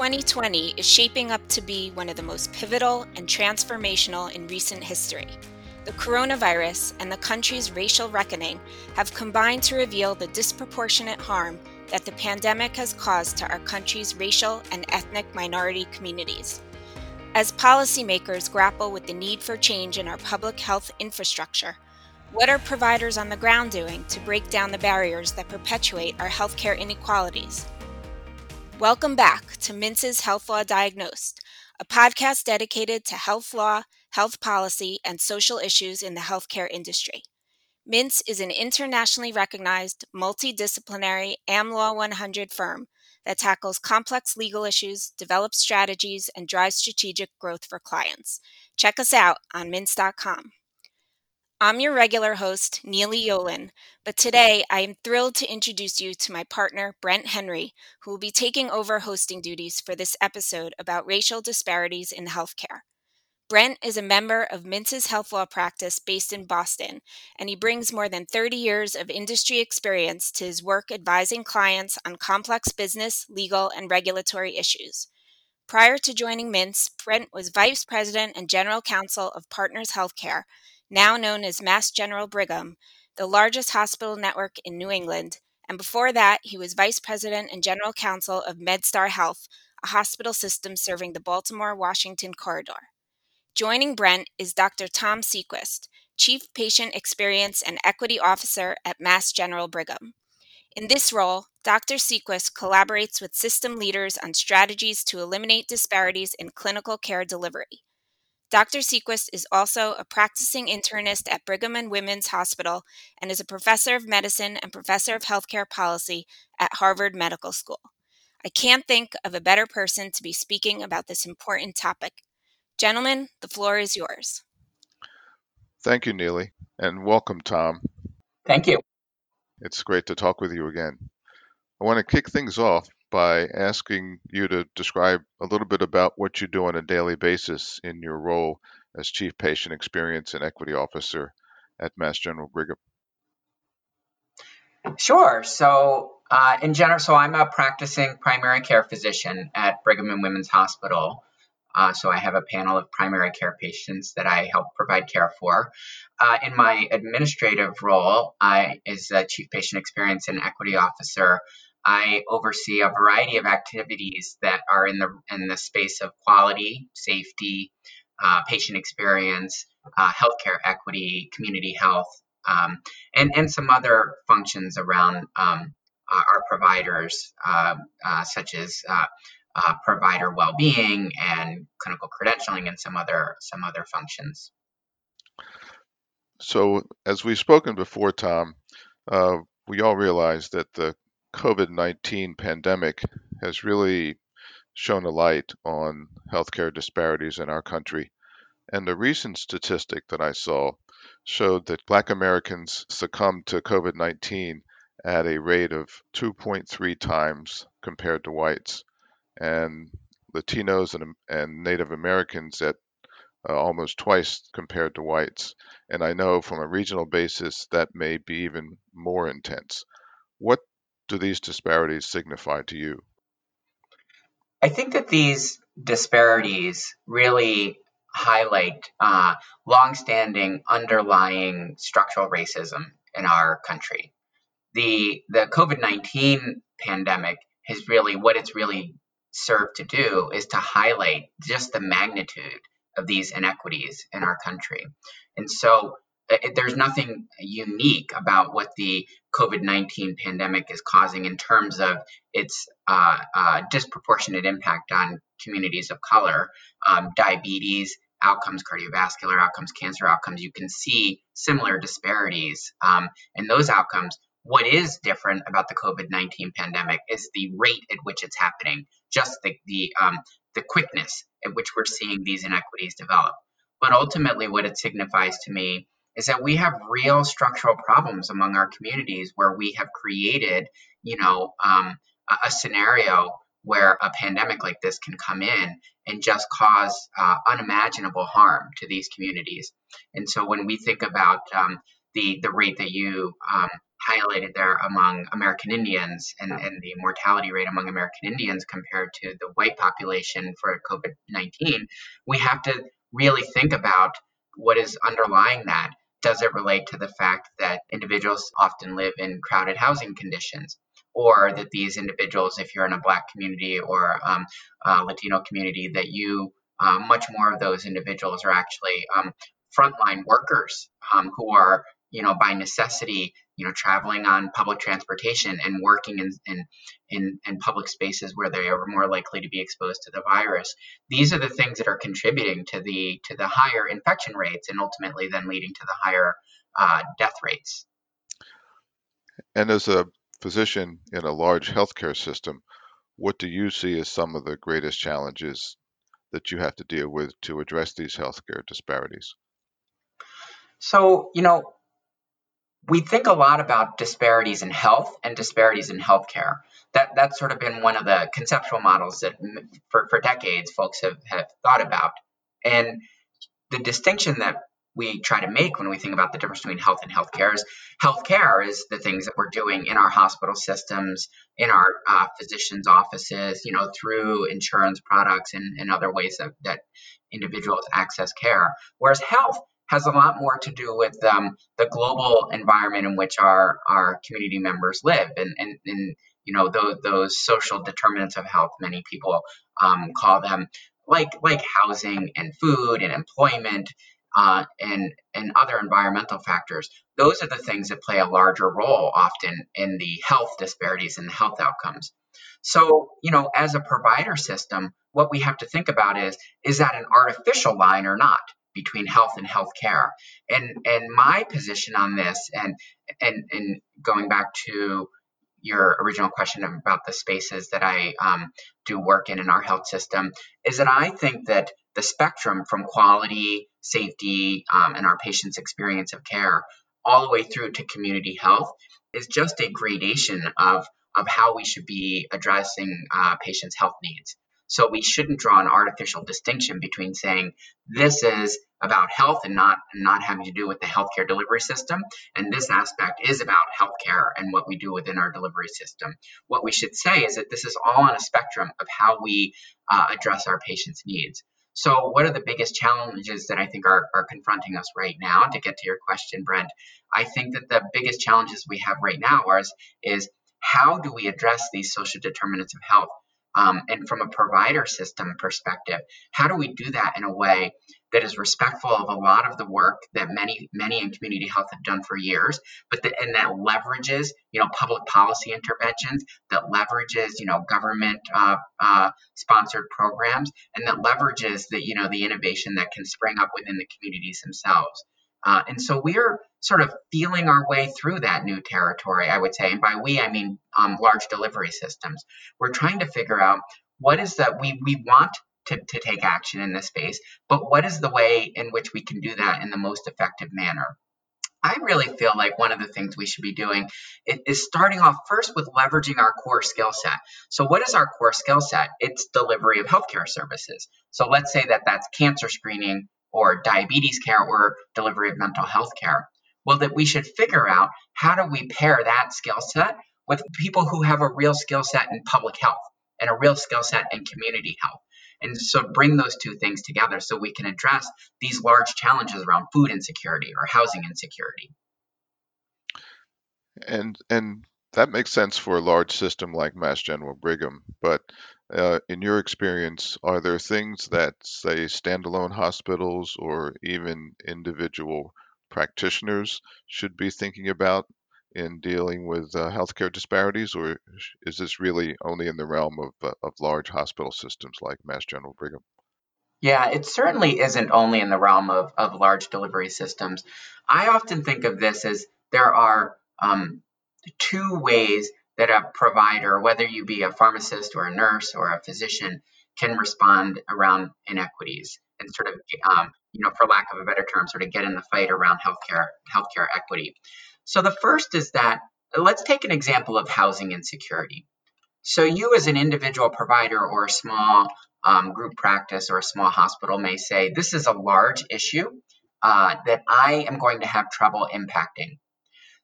2020 is shaping up to be one of the most pivotal and transformational in recent history. The coronavirus and the country's racial reckoning have combined to reveal the disproportionate harm that the pandemic has caused to our country's racial and ethnic minority communities. As policymakers grapple with the need for change in our public health infrastructure, what are providers on the ground doing to break down the barriers that perpetuate our healthcare inequalities? Welcome back to Mintz's Health Law Diagnosed, a podcast dedicated to health law, health policy, and social issues in the healthcare industry. Mintz is an internationally recognized, multidisciplinary AmLaw 100 firm that tackles complex legal issues, develops strategies, and drives strategic growth for clients. Check us out on mintz.com. I'm your regular host, Neely Yolin, but today I am thrilled to introduce you to my partner, Brent Henry, who will be taking over hosting duties for this episode about racial disparities in healthcare. Brent is a member of Mintz's health law practice based in Boston, and he brings more than 30 years of industry experience to his work advising clients on complex business, legal, and regulatory issues. Prior to joining Mintz, Brent was vice president and general counsel of Partners Healthcare now known as Mass General Brigham, the largest hospital network in New England, and before that, he was vice president and general counsel of MedStar Health, a hospital system serving the Baltimore Washington corridor. Joining Brent is Dr. Tom Sequist, Chief Patient Experience and Equity Officer at Mass General Brigham. In this role, Dr. Sequist collaborates with system leaders on strategies to eliminate disparities in clinical care delivery. Dr. Sequist is also a practicing internist at Brigham and Women's Hospital and is a professor of medicine and professor of healthcare policy at Harvard Medical School. I can't think of a better person to be speaking about this important topic. Gentlemen, the floor is yours. Thank you, Neely, and welcome, Tom. Thank you. It's great to talk with you again. I want to kick things off by asking you to describe a little bit about what you do on a daily basis in your role as Chief Patient Experience and Equity Officer at Mass General Brigham. Sure. So, uh, in general, so I'm a practicing primary care physician at Brigham and Women's Hospital. Uh, so I have a panel of primary care patients that I help provide care for. Uh, in my administrative role, I is a chief patient experience and equity officer, I oversee a variety of activities that are in the in the space of quality, safety, uh, patient experience, uh, healthcare equity, community health, um, and and some other functions around um, our providers, uh, uh such as uh, uh, provider well-being and clinical credentialing, and some other some other functions. So, as we've spoken before, Tom, we all realize that the COVID 19 pandemic has really shown a light on healthcare disparities in our country. And the recent statistic that I saw showed that Black Americans succumbed to COVID 19 at a rate of 2.3 times compared to whites, and Latinos and, and Native Americans at uh, almost twice compared to whites. And I know from a regional basis that may be even more intense. What do these disparities signify to you? I think that these disparities really highlight uh, longstanding underlying structural racism in our country. The the COVID nineteen pandemic has really what it's really served to do is to highlight just the magnitude of these inequities in our country. And so uh, there's nothing unique about what the COVID 19 pandemic is causing in terms of its uh, uh, disproportionate impact on communities of color, um, diabetes, outcomes, cardiovascular outcomes, cancer outcomes. You can see similar disparities um, in those outcomes. What is different about the COVID 19 pandemic is the rate at which it's happening, just the, the, um, the quickness at which we're seeing these inequities develop. But ultimately, what it signifies to me is that we have real structural problems among our communities where we have created, you know, um, a, a, scenario where a pandemic like this can come in and just cause uh, unimaginable harm to these communities. And so when we think about um, the the rate that you um, highlighted there among American Indians and, and the mortality rate among American Indians compared to the white population for COVID 19, we have to really think about what is underlying that. Does it relate to the fact that individuals often live in crowded housing conditions? Or that these individuals, if you're in a Black community or um, Latino community, that you uh, much more of those individuals are actually um, frontline workers um, who are, you know, by necessity, you know, traveling on public transportation and working in, in, in, in public spaces where they are more likely to be exposed to the virus. These are the things that are contributing to the to the higher infection rates and ultimately then leading to the higher uh, death rates. And as a physician in a large healthcare system, what do you see as some of the greatest challenges that you have to deal with to address these healthcare disparities? So, you know, we think a lot about disparities in health and disparities in healthcare. That that's sort of been one of the conceptual models that for, for decades folks have, have thought about. And the distinction that we try to make when we think about the difference between health and healthcare is healthcare is the things that we're doing in our hospital systems, in our uh, physicians' offices, you know, through insurance products and, and other ways that, that individuals access care. Whereas health has a lot more to do with um, the global environment in which our, our community members live and, and, and you know those, those social determinants of health many people um, call them like like housing and food and employment uh, and and other environmental factors. Those are the things that play a larger role often in the health disparities and the health outcomes. So, you know, as a provider system, what we have to think about is is that an artificial line or not between health and healthcare? And and my position on this, and and and going back to your original question about the spaces that I um, do work in in our health system, is that I think that the spectrum from quality, safety, um, and our patients' experience of care all the way through to community health is just a gradation of, of how we should be addressing uh, patients' health needs. So we shouldn't draw an artificial distinction between saying this is about health and not not having to do with the healthcare delivery system, and this aspect is about healthcare and what we do within our delivery system. What we should say is that this is all on a spectrum of how we uh, address our patients' needs. So, what are the biggest challenges that I think are, are confronting us right now? To get to your question, Brent, I think that the biggest challenges we have right now is, is how do we address these social determinants of health? Um, and from a provider system perspective, how do we do that in a way that is respectful of a lot of the work that many many in community health have done for years, but that and that leverages you know public policy interventions, that leverages you know government uh, uh, sponsored programs, and that leverages the you know the innovation that can spring up within the communities themselves. Uh, and so we're sort of feeling our way through that new territory, I would say. And by we, I mean um, large delivery systems. We're trying to figure out what is that we, we want to, to take action in this space, but what is the way in which we can do that in the most effective manner? I really feel like one of the things we should be doing is starting off first with leveraging our core skill set. So, what is our core skill set? It's delivery of healthcare services. So, let's say that that's cancer screening or diabetes care or delivery of mental health care. Well, that we should figure out how do we pair that skill set with people who have a real skill set in public health and a real skill set in community health. And so bring those two things together so we can address these large challenges around food insecurity or housing insecurity. And and that makes sense for a large system like Mass General Brigham, but uh, in your experience, are there things that, say, standalone hospitals or even individual practitioners should be thinking about in dealing with uh, healthcare disparities, or is this really only in the realm of, uh, of large hospital systems like Mass General Brigham? Yeah, it certainly isn't only in the realm of, of large delivery systems. I often think of this as there are um, two ways that a provider, whether you be a pharmacist or a nurse or a physician, can respond around inequities and sort of, um, you know, for lack of a better term, sort of get in the fight around healthcare healthcare equity. So the first is that let's take an example of housing insecurity. So you, as an individual provider or a small um, group practice or a small hospital, may say, "This is a large issue uh, that I am going to have trouble impacting."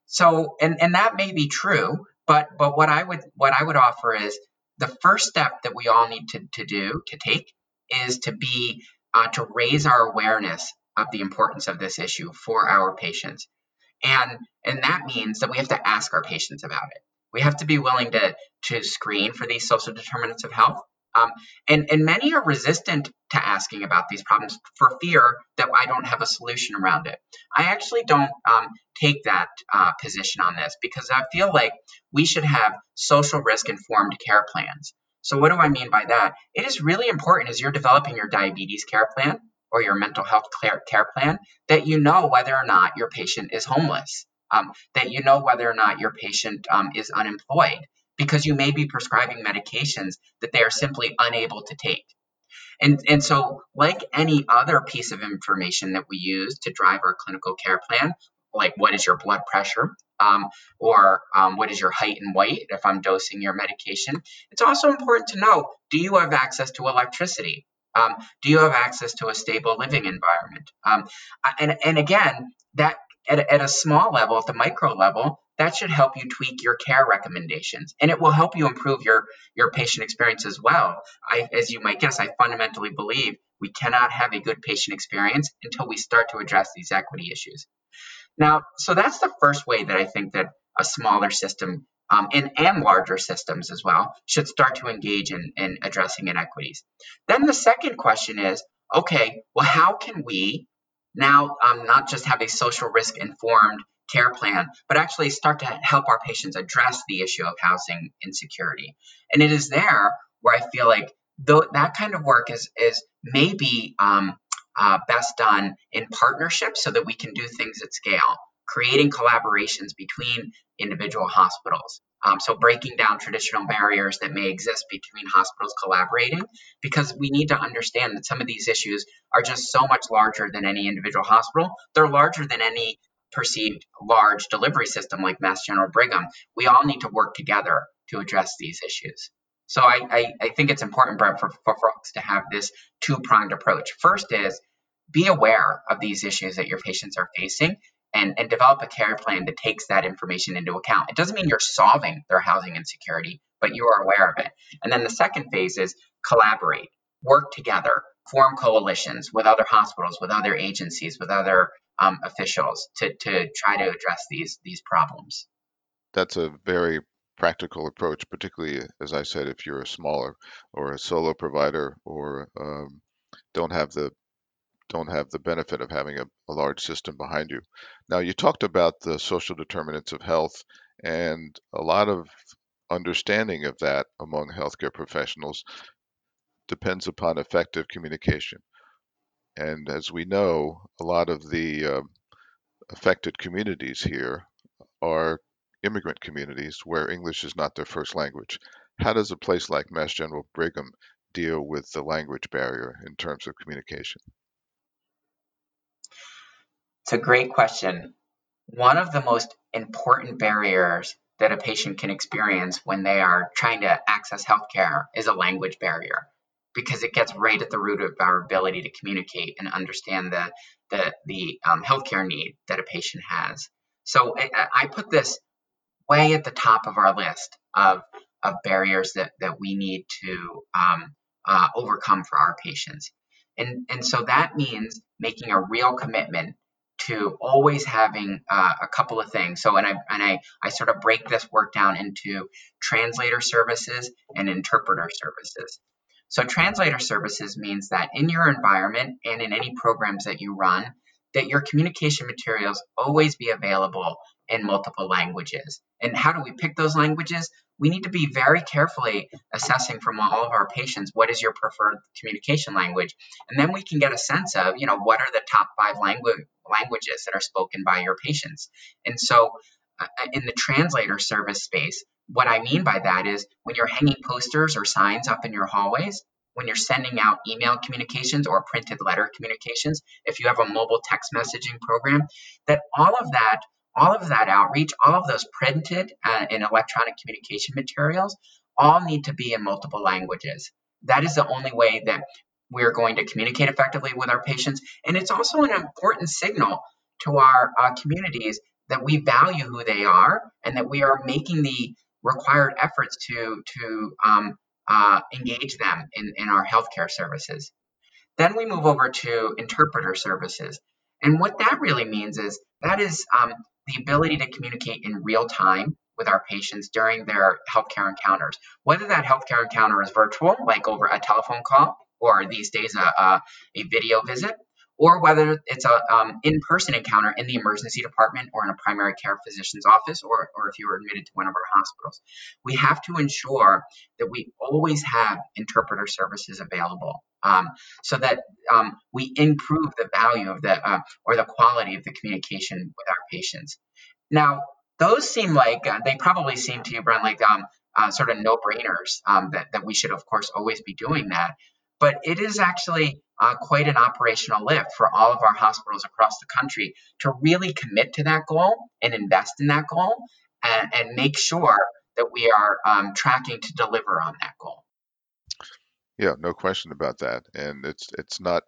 So, and, and that may be true, but but what I would what I would offer is the first step that we all need to, to do to take is to be uh, to raise our awareness of the importance of this issue for our patients and and that means that we have to ask our patients about it we have to be willing to to screen for these social determinants of health um, and, and many are resistant to asking about these problems for fear that I don't have a solution around it. I actually don't um, take that uh, position on this because I feel like we should have social risk informed care plans. So, what do I mean by that? It is really important as you're developing your diabetes care plan or your mental health care plan that you know whether or not your patient is homeless, um, that you know whether or not your patient um, is unemployed, because you may be prescribing medications that they are simply unable to take. And, and so, like any other piece of information that we use to drive our clinical care plan, like what is your blood pressure, um, or um, what is your height and weight if I'm dosing your medication, it's also important to know do you have access to electricity? Um, do you have access to a stable living environment? Um, and, and again, that at, at a small level, at the micro level, that should help you tweak your care recommendations and it will help you improve your your patient experience as well I, as you might guess i fundamentally believe we cannot have a good patient experience until we start to address these equity issues now so that's the first way that i think that a smaller system um, and, and larger systems as well should start to engage in, in addressing inequities then the second question is okay well how can we now um, not just have a social risk informed care plan, but actually start to help our patients address the issue of housing insecurity. And it is there where I feel like though that kind of work is is maybe um, uh, best done in partnership so that we can do things at scale, creating collaborations between individual hospitals. Um, so breaking down traditional barriers that may exist between hospitals collaborating, because we need to understand that some of these issues are just so much larger than any individual hospital. They're larger than any perceived large delivery system like Mass General Brigham, we all need to work together to address these issues. So I, I, I think it's important, Brent, for, for folks to have this two pronged approach. First is be aware of these issues that your patients are facing and, and develop a care plan that takes that information into account. It doesn't mean you're solving their housing insecurity, but you are aware of it. And then the second phase is collaborate, work together, form coalitions with other hospitals, with other agencies, with other um, officials to, to try to address these these problems. That's a very practical approach, particularly as I said, if you're a smaller or a solo provider or um, don't have the don't have the benefit of having a, a, large system behind you. Now, you talked about the social determinants of health, and a lot of understanding of that among healthcare professionals depends upon effective communication. And as we know, a lot of the uh, affected communities here are immigrant communities where English is not their first language. How does a place like Mass General Brigham deal with the language barrier in terms of communication? It's a great question. One of the most important barriers that a patient can experience when they are trying to access healthcare is a language barrier because it gets right at the root of our ability to communicate and understand the the, the um, healthcare need that a patient has. So I, I, put this way at the top of our list of of barriers that that we need to um, uh, overcome for our patients, and and so that means making a real commitment to always having uh, a couple of things. So, and I and I I sort of break this work down into translator services and interpreter services. So translator services means that in your environment and in any programs that you run, that your communication materials always be available in multiple languages. And how do we pick those languages? We need to be very carefully assessing from all of our patients what is your preferred communication language. And then we can get a sense of, you know, what are the top five language languages that are spoken by your patients. And so uh, in the translator service space, what I mean by that is when you're hanging posters or signs up in your hallways, when you're sending out email communications or printed letter communications, if you have a mobile text messaging program, that all of that, all of that outreach, all of those printed uh, and electronic communication materials, all need to be in multiple languages. That is the only way that we're going to communicate effectively with our patients, and it's also an important signal to our uh, communities that we value who they are and that we are making the required efforts to to um, uh, engage them in, in our healthcare services. Then we move over to interpreter services. And what that really means is that is um, the ability to communicate in real time with our patients during their healthcare encounters. Whether that healthcare encounter is virtual, like over a telephone call, or these days a, a, a video visit, or whether it's a um, in-person encounter in the emergency department or in a primary care physician's office or, or if you were admitted to one of our hospitals we have to ensure that we always have interpreter services available um, so that um, we improve the value of the uh, or the quality of the communication with our patients now those seem like uh, they probably seem to you Brent like um, uh, sort of no-brainers um, that, that we should of course always be doing that but it is actually uh, quite an operational lift for all of our hospitals across the country to really commit to that goal and invest in that goal and, and make sure that we are um, tracking to deliver on that goal. Yeah, no question about that. And it's it's not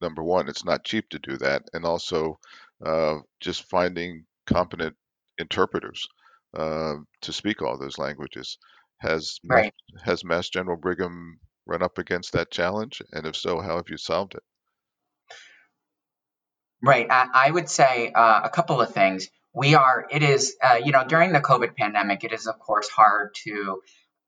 number one, it's not cheap to do that, and also uh, just finding competent interpreters uh, to speak all those languages. Has right. has Mass General Brigham run up against that challenge? And if so, how have you solved it? Right. I, I would say uh, a couple of things. We are, it is, uh, you know, during the COVID pandemic, it is, of course, hard to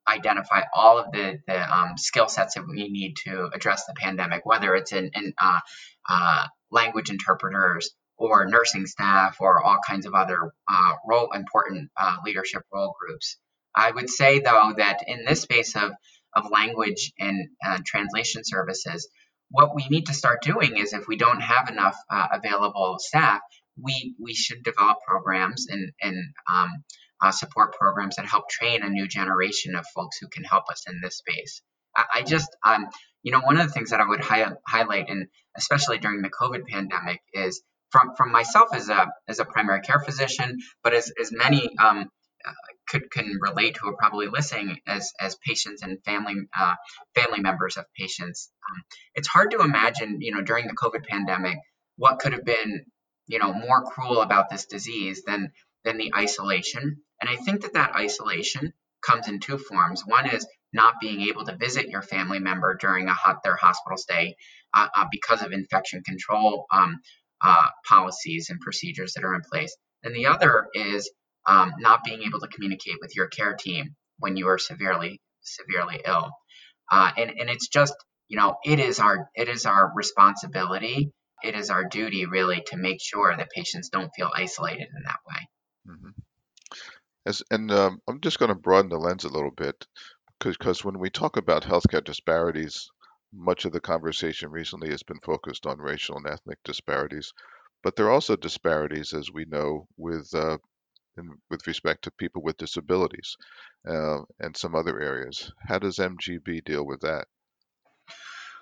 identify all of the, the um, skill sets that we need to address the pandemic, whether it's in, in uh, uh language interpreters or nursing staff or all kinds of other uh, role important uh, leadership role groups. I would say, though, that in this space of of language and uh, translation services. What we need to start doing is if we don't have enough uh, available staff, we, we should develop programs and, and um, uh, support programs that help train a new generation of folks who can help us in this space. I, I just, um, you know, one of the things that I would hi- highlight, and especially during the COVID pandemic, is from, from myself as a, as a primary care physician, but as, as many um, could can relate who are probably listening as as patients and family uh, family members of patients. Um, it's hard to imagine, you know, during the COVID pandemic, what could have been, you know, more cruel about this disease than than the isolation. And I think that that isolation comes in two forms. One is not being able to visit your family member during a hot, their hospital stay uh, uh, because of infection control um, uh, policies and procedures that are in place. And the other is um, not being able to communicate with your care team when you are severely severely ill uh, and and it's just you know it is our it is our responsibility it is our duty really to make sure that patients don't feel isolated in that way mm-hmm. As, and um, i'm just going to broaden the lens a little bit because when we talk about healthcare disparities much of the conversation recently has been focused on racial and ethnic disparities but there are also disparities as we know with uh, in, with respect to people with disabilities uh, and some other areas. How does MGB deal with that?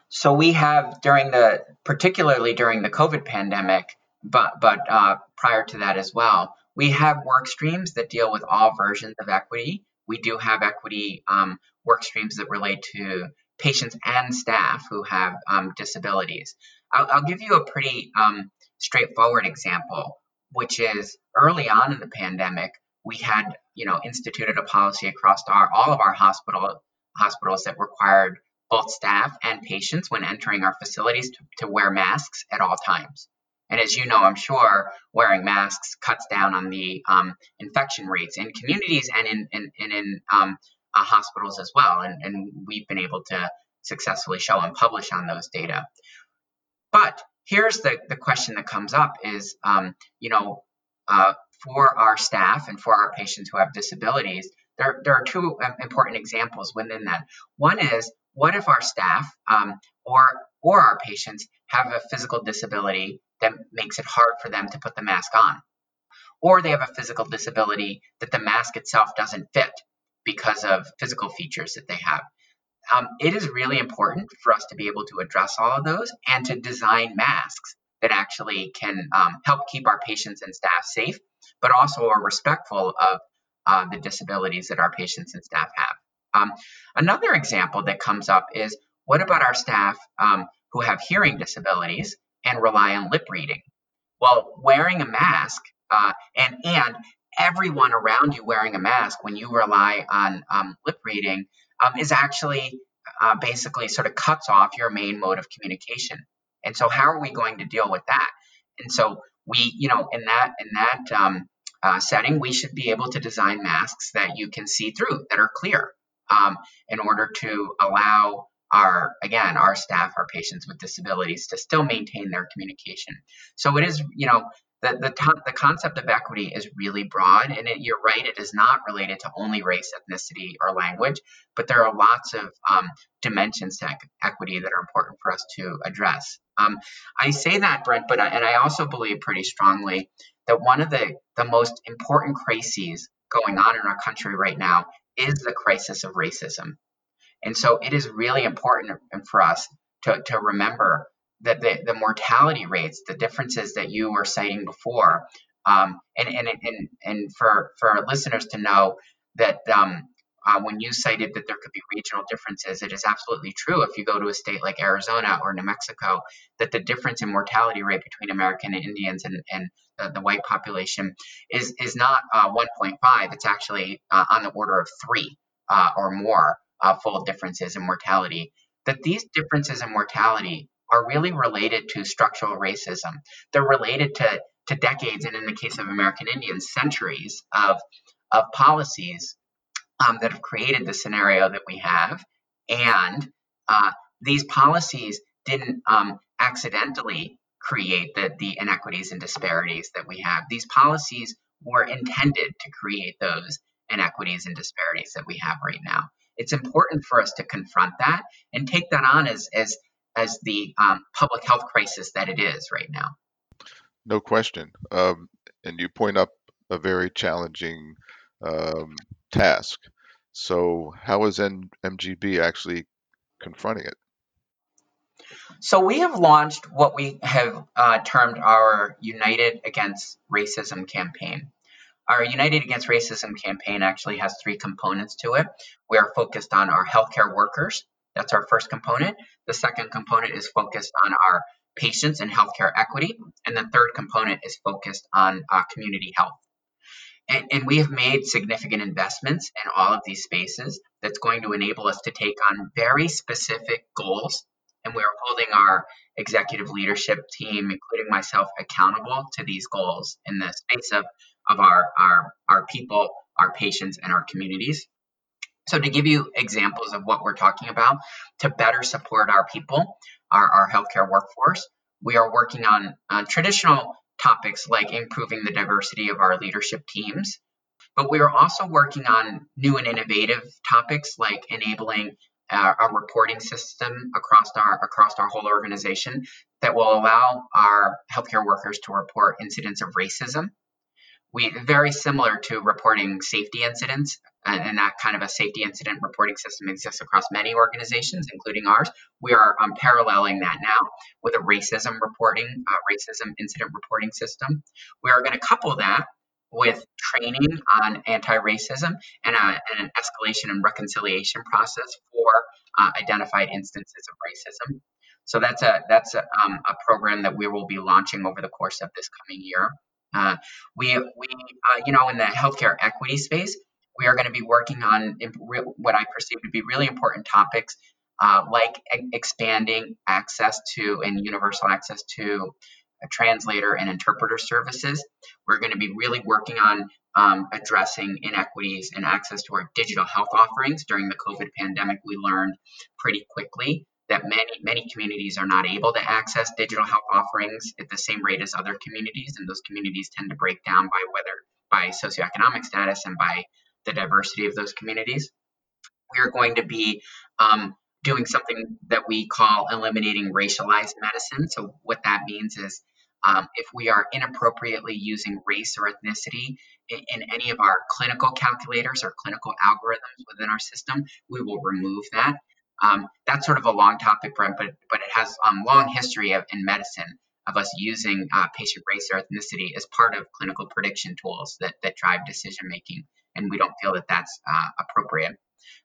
So we have during the, particularly during the COVID pandemic, but but uh, prior to that as well, we have work streams that deal with all versions of equity. We do have equity um, work streams that relate to patients and staff who have um, disabilities. I'll, I'll, give you a pretty um, straightforward example which is early on in the pandemic, we had, you know, instituted a policy across our all of our hospital hospitals that required both staff and patients when entering our facilities to, to wear masks at all times. And as you know, I'm sure wearing masks cuts down on the um, infection rates in communities and in, in, and in um, uh, hospitals as well. And, and we've been able to successfully show and publish on those data. But here's the, the question that comes up is, um, you know, uh, for our staff and for our patients who have disabilities, there, there are two um, important examples within that. One is, what if our staff um, or or our patients have a physical disability that makes it hard for them to put the mask on, or they have a physical disability that the mask itself doesn't fit because of physical features that they have um, it is really important for us to be able to address all of those and to design masks that actually can um, help keep our patients and staff safe, but also are respectful of uh, the disabilities that our patients and staff have. Um, another example that comes up is what about our staff um, who have hearing disabilities and rely on lip reading? Well, wearing a mask uh, and and everyone around you wearing a mask when you rely on um, lip reading um, is actually uh, basically sort of cuts off your main mode of communication. And so, how are we going to deal with that? And so, we, you know, in that in that um, uh, setting, we should be able to design masks that you can see through, that are clear, um, in order to allow our again our staff, our patients with disabilities, to still maintain their communication. So it is, you know, the the, the concept of equity is really broad, and it, you're right, it is not related to only race, ethnicity, or language, but there are lots of um, dimensions to equity that are important for us to address. Um, I say that, Brent, but I, and I also believe pretty strongly that one of the the most important crises going on in our country right now is the crisis of racism, and so it is really important for us to to remember that the, the mortality rates, the differences that you were citing before, um, and, and, and, and for, for our listeners to know that um, uh, when you cited that there could be regional differences, it is absolutely true. If you go to a state like Arizona or New Mexico, that the difference in mortality rate between American Indians and, and the, the white population is, is not uh, 1.5, it's actually uh, on the order of three uh, or more uh, full differences in mortality. That these differences in mortality are really related to structural racism. They're related to, to decades, and in the case of American Indians, centuries of, of policies um, that have created the scenario that we have. And uh, these policies didn't um, accidentally create the, the inequities and disparities that we have. These policies were intended to create those inequities and disparities that we have right now. It's important for us to confront that and take that on as, as as the um, public health crisis that it is right now. No question. Um, and you point up a very challenging um, task. So, how is N- MGB actually confronting it? So, we have launched what we have uh, termed our United Against Racism campaign. Our United Against Racism campaign actually has three components to it. We are focused on our healthcare workers, that's our first component. The second component is focused on our patients and healthcare equity. And the third component is focused on uh, community health. And, and, we have made significant investments in all of these spaces that's going to enable us to take on very specific goals. And we are holding our executive leadership team, including myself, accountable to these goals in the space of, of our, our, our people, our patients, and our communities. So, to give you examples of what we're talking about, to better support our people, our, our healthcare workforce, we are working on, on traditional topics like improving the diversity of our leadership teams. But we are also working on new and innovative topics like enabling uh, a reporting system across our across our whole organization that will allow our healthcare workers to report incidents of racism we very similar to reporting safety incidents and, that kind of a safety incident reporting system exists across many organizations including ours. We are um, paralleling that now with a racism reporting uh, racism incident reporting system. We are going to couple that with training on anti-racism and, a, and, an escalation and reconciliation process for uh, identified instances of racism. So that's a that's a, um, a program that we will be launching over the course of this coming year uh, we, we uh, you know, in the healthcare equity space, we are going to be working on what I perceive to be really important topics uh, like expanding access to and universal access to translator and interpreter services. We're going to be really working on um, addressing inequities and access to our digital health offerings. During the COVID pandemic, we learned pretty quickly that many many communities are not able to access digital health offerings at the same rate as other communities, and those communities tend to break down by whether by socioeconomic status and by the diversity of those communities. We are going to be um, doing something that we call eliminating racialized medicine. So what that means is um, if we are inappropriately using race or ethnicity in, in, any of our clinical calculators or clinical algorithms within our system, we will remove that. Um, that's sort of a long topic, Brent, but but it has um, long history of, in medicine of us using uh, patient race or ethnicity as part of clinical prediction tools that that drive decision making, and we don't feel that that's uh, appropriate.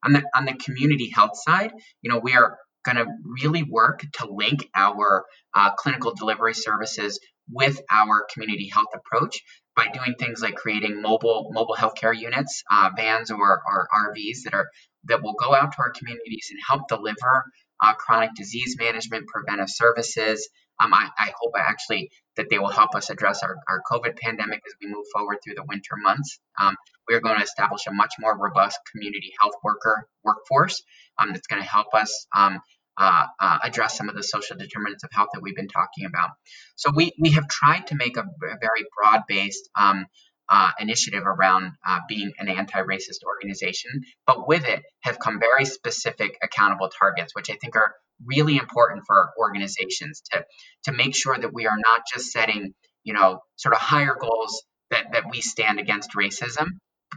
On the on the community health side, you know, we are going to really work to link our uh, clinical delivery services with our community health approach by doing things like creating mobile mobile healthcare units, uh, vans or, or RVs that are that will go out to our communities and help deliver uh, chronic disease management, preventive services. Um, I, I, hope actually that they will help us address our, our COVID pandemic as we move forward through the winter months. Um, we are going to establish a much more robust community health worker workforce um, that's going to help us um, uh, uh, address some of the social determinants of health that we've been talking about. So we, we have tried to make a, a very broad based um, uh, initiative around uh, being an anti-racist organization, but with it have come very specific accountable targets, which I think are really important for organizations to to make sure that we are not just setting you know sort of higher goals that that we stand against racism,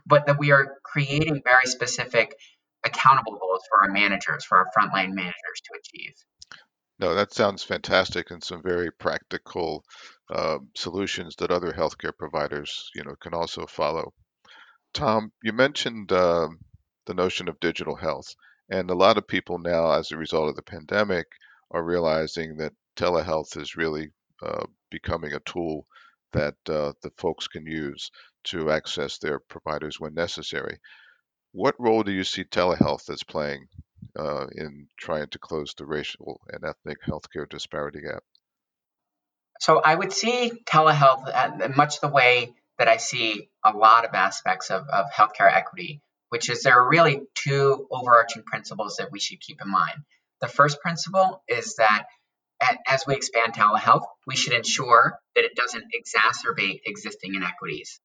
but that we are creating very specific accountable goals for our managers, for our frontline managers to achieve. No, that sounds fantastic and some very practical uh, solutions that other healthcare providers, you know, can also follow. Tom, you mentioned uh, the notion of digital health, and a lot of people now, as a result of the pandemic, are realizing that telehealth is really uh, becoming a tool that uh, the folks can use to access their providers when necessary. What role do you see telehealth as playing uh, in trying to close the racial and ethnic healthcare disparity gap? So I would see telehealth uh, much the way that I see a lot of aspects of, of healthcare equity, which is there are really two overarching principles that we should keep in mind. The first principle is that as we expand telehealth, we should ensure that it doesn't exacerbate existing inequities.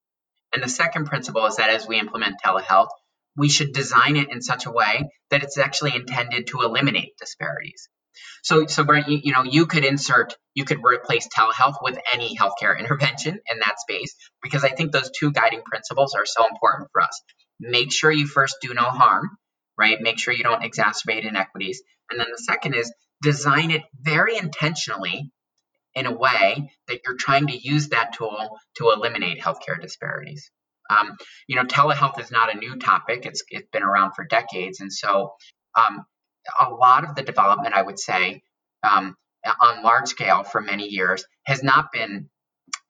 And the second principle is that as we implement telehealth, we should design it in such a way that it's actually intended to eliminate disparities. So, so Brent, you, you, know, you could insert, you could replace telehealth with any healthcare intervention in that space because I think those two guiding principles are so important for us. Make sure you first do no harm, right? Make sure you don't exacerbate inequities. And then the second is design it very intentionally in a way that you're trying to use that tool to eliminate healthcare disparities. Um, you know, telehealth is not a new topic. It's it's been around for decades, and so um, a lot of the development, I would say, um, on large scale for many years has not been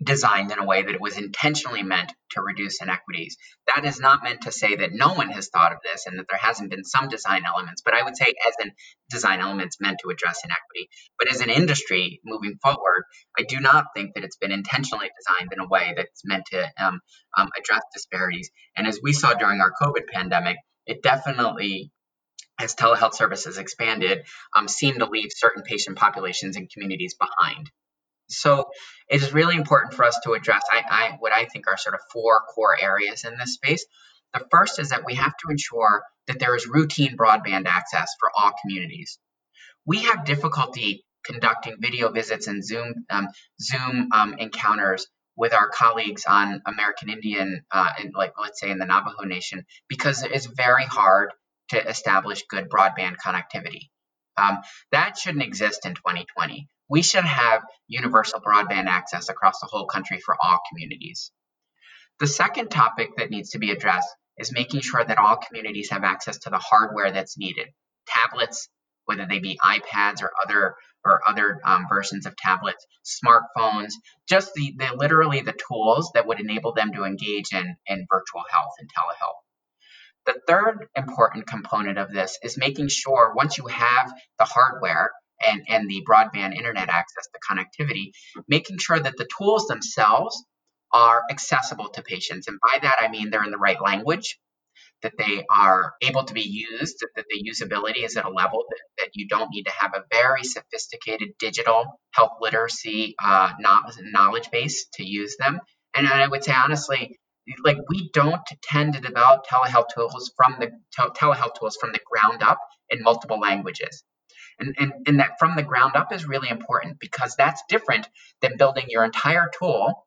designed in a way that it was intentionally meant to reduce inequities. That is not meant to say that no one has thought of this and that there hasn't been some design elements, but I would say as an design elements meant to address inequity. But as an industry moving forward, I do not think that it's been intentionally designed in a way that's meant to um, um, address disparities. And as we saw during our COVID pandemic, it definitely as telehealth services expanded, um, seemed to leave certain patient populations and communities behind. So it is really important for us to address I, I, what I think are sort of four core areas in this space. The first is that we have to ensure that there is routine broadband access for all communities. We have difficulty conducting video visits and Zoom um, Zoom um, encounters with our colleagues on American Indian, uh, in, like let's say in the Navajo Nation, because it is very hard to establish good broadband connectivity. Um, that shouldn't exist in 2020. We should have universal broadband access across the whole country for all communities. The second topic that needs to be addressed is making sure that all communities have access to the hardware that's needed. Tablets, whether they be iPads or other or other um, versions of tablets, smartphones, just the, the literally the tools that would enable them to engage in, in virtual health and telehealth. The third important component of this is making sure once you have the hardware and, and the broadband internet access, the connectivity, making sure that the tools themselves are accessible to patients. And by that, I mean they're in the right language, that they are able to be used, that, the usability is at a level that, that you don't need to have a very sophisticated digital health literacy uh, knowledge base to use them. And I would say, honestly, like we don't tend to develop telehealth tools from the telehealth tools from the ground up in multiple languages. And, and, and that from the ground up is really important because that's different than building your entire tool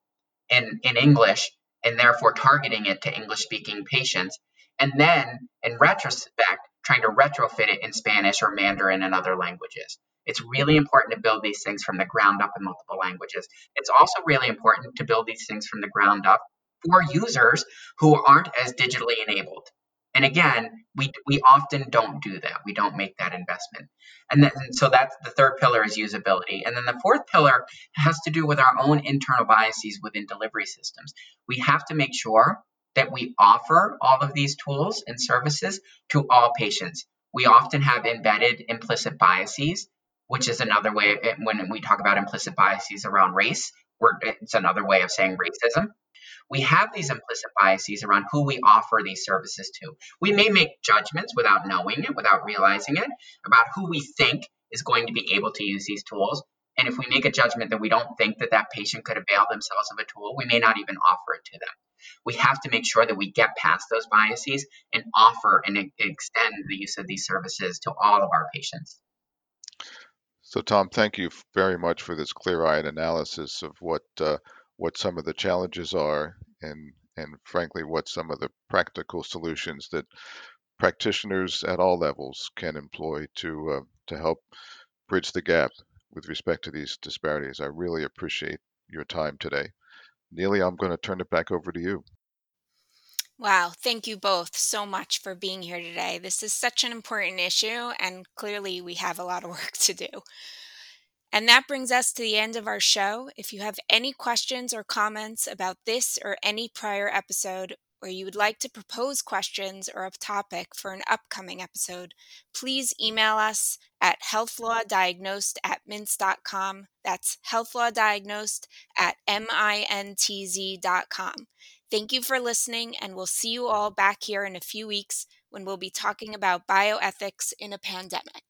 in, in English and therefore targeting it to English speaking patients. And then in retrospect, trying to retrofit it in Spanish or Mandarin and other languages. It's really important to build these things from the ground up in multiple languages. It's also really important to build these things from the ground up for users who aren't as digitally enabled. And again, we, we often don't do that. We don't make that investment. And, then, and so that's the third pillar is usability. And then the fourth pillar has to do with our own internal biases within delivery systems. We have to make sure that we offer all of these tools and services to all patients. We often have embedded implicit biases, which is another way when we talk about implicit biases around race, it's another way of saying racism we have these implicit biases around who we offer these services to. We may make judgments without knowing it, without realizing it, about who we think is going to be able to use these tools. And if we make a judgment that we don't think that that patient could avail themselves of a tool, we may not even offer it to them. We have to make sure that we get past those biases and offer and extend the use of these services to all of our patients. So, Tom, thank you very much for this clear-eyed analysis of what uh, what some of the challenges are and and frankly what some of the practical solutions that practitioners at all levels can employ to uh, to help bridge the gap with respect to these disparities. I really appreciate your time today. Neely, I'm going to turn it back over to you. Wow, thank you both so much for being here today. This is such an important issue, and clearly we have a lot of work to do. And that brings us to the end of our show. If you have any questions or comments about this or any prior episode, or you would like to propose questions or a topic for an upcoming episode, please email us at healthlawdiagnosed at mintz.com. That's healthlawdiagnosed at mintz.com. Thank you for listening, and we'll see you all back here in a few weeks when we'll be talking about bioethics in a pandemic.